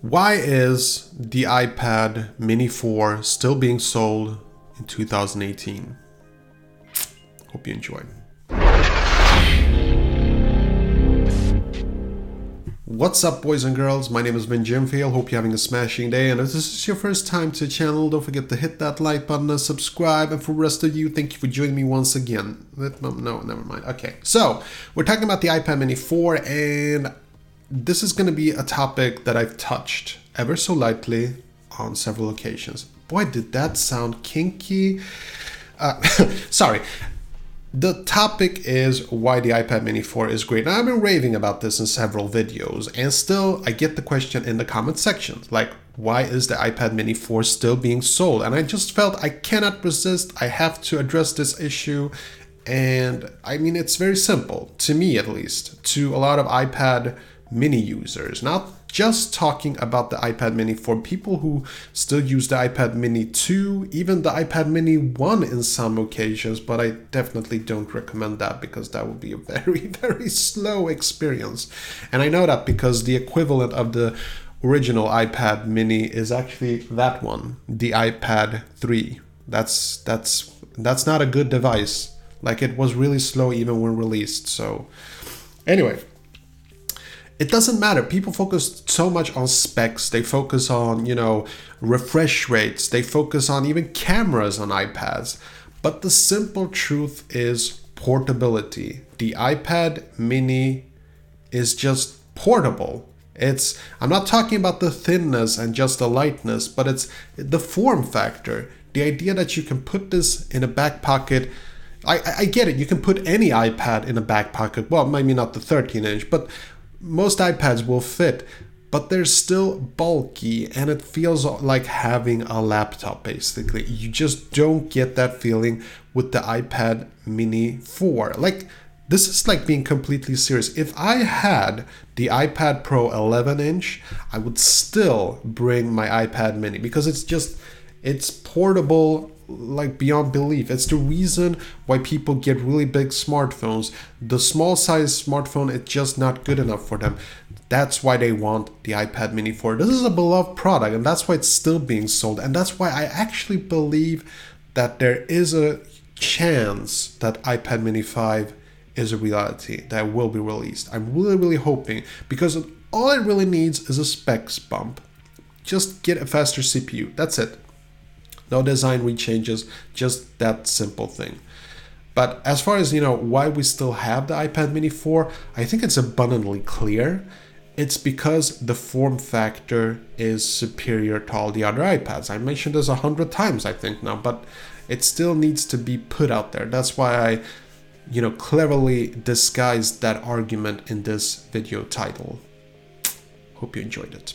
Why is the iPad Mini 4 still being sold in 2018? Hope you enjoy. What's up boys and girls, my name is Ben Jimfield, hope you're having a smashing day and if this is your first time to the channel, don't forget to hit that like button and subscribe and for the rest of you, thank you for joining me once again. No, never mind. Okay, so we're talking about the iPad Mini 4 and this is going to be a topic that I've touched ever so lightly on several occasions. Boy, did that sound kinky. Uh, sorry. The topic is why the iPad mini 4 is great. Now, I've been raving about this in several videos, and still I get the question in the comment section like, why is the iPad mini 4 still being sold? And I just felt I cannot resist. I have to address this issue. And I mean, it's very simple, to me at least, to a lot of iPad mini users, not just talking about the iPad mini for people who still use the iPad mini 2, even the iPad mini 1 in some occasions, but I definitely don't recommend that because that would be a very, very slow experience. And I know that because the equivalent of the original iPad mini is actually that one, the iPad 3. That's that's that's not a good device. Like it was really slow even when released. So anyway, it doesn't matter. People focus so much on specs. They focus on, you know, refresh rates. They focus on even cameras on iPads. But the simple truth is portability. The iPad mini is just portable. It's I'm not talking about the thinness and just the lightness, but it's the form factor. The idea that you can put this in a back pocket I, I get it. You can put any iPad in a back pocket. Well, maybe not the 13 inch, but most iPads will fit, but they're still bulky and it feels like having a laptop basically. You just don't get that feeling with the iPad mini 4. Like, this is like being completely serious. If I had the iPad Pro 11 inch, I would still bring my iPad mini because it's just, it's portable like beyond belief. It's the reason why people get really big smartphones. The small size smartphone is just not good enough for them. That's why they want the iPad mini 4. This is a beloved product and that's why it's still being sold. And that's why I actually believe that there is a chance that iPad mini 5 is a reality that will be released. I'm really, really hoping because all it really needs is a specs bump. Just get a faster CPU. That's it no design rechanges, just that simple thing. But as far as you know, why we still have the iPad Mini 4, I think it's abundantly clear. It's because the form factor is superior to all the other iPads. I mentioned this a hundred times, I think now, but it still needs to be put out there. That's why I, you know, cleverly disguised that argument in this video title. Hope you enjoyed it.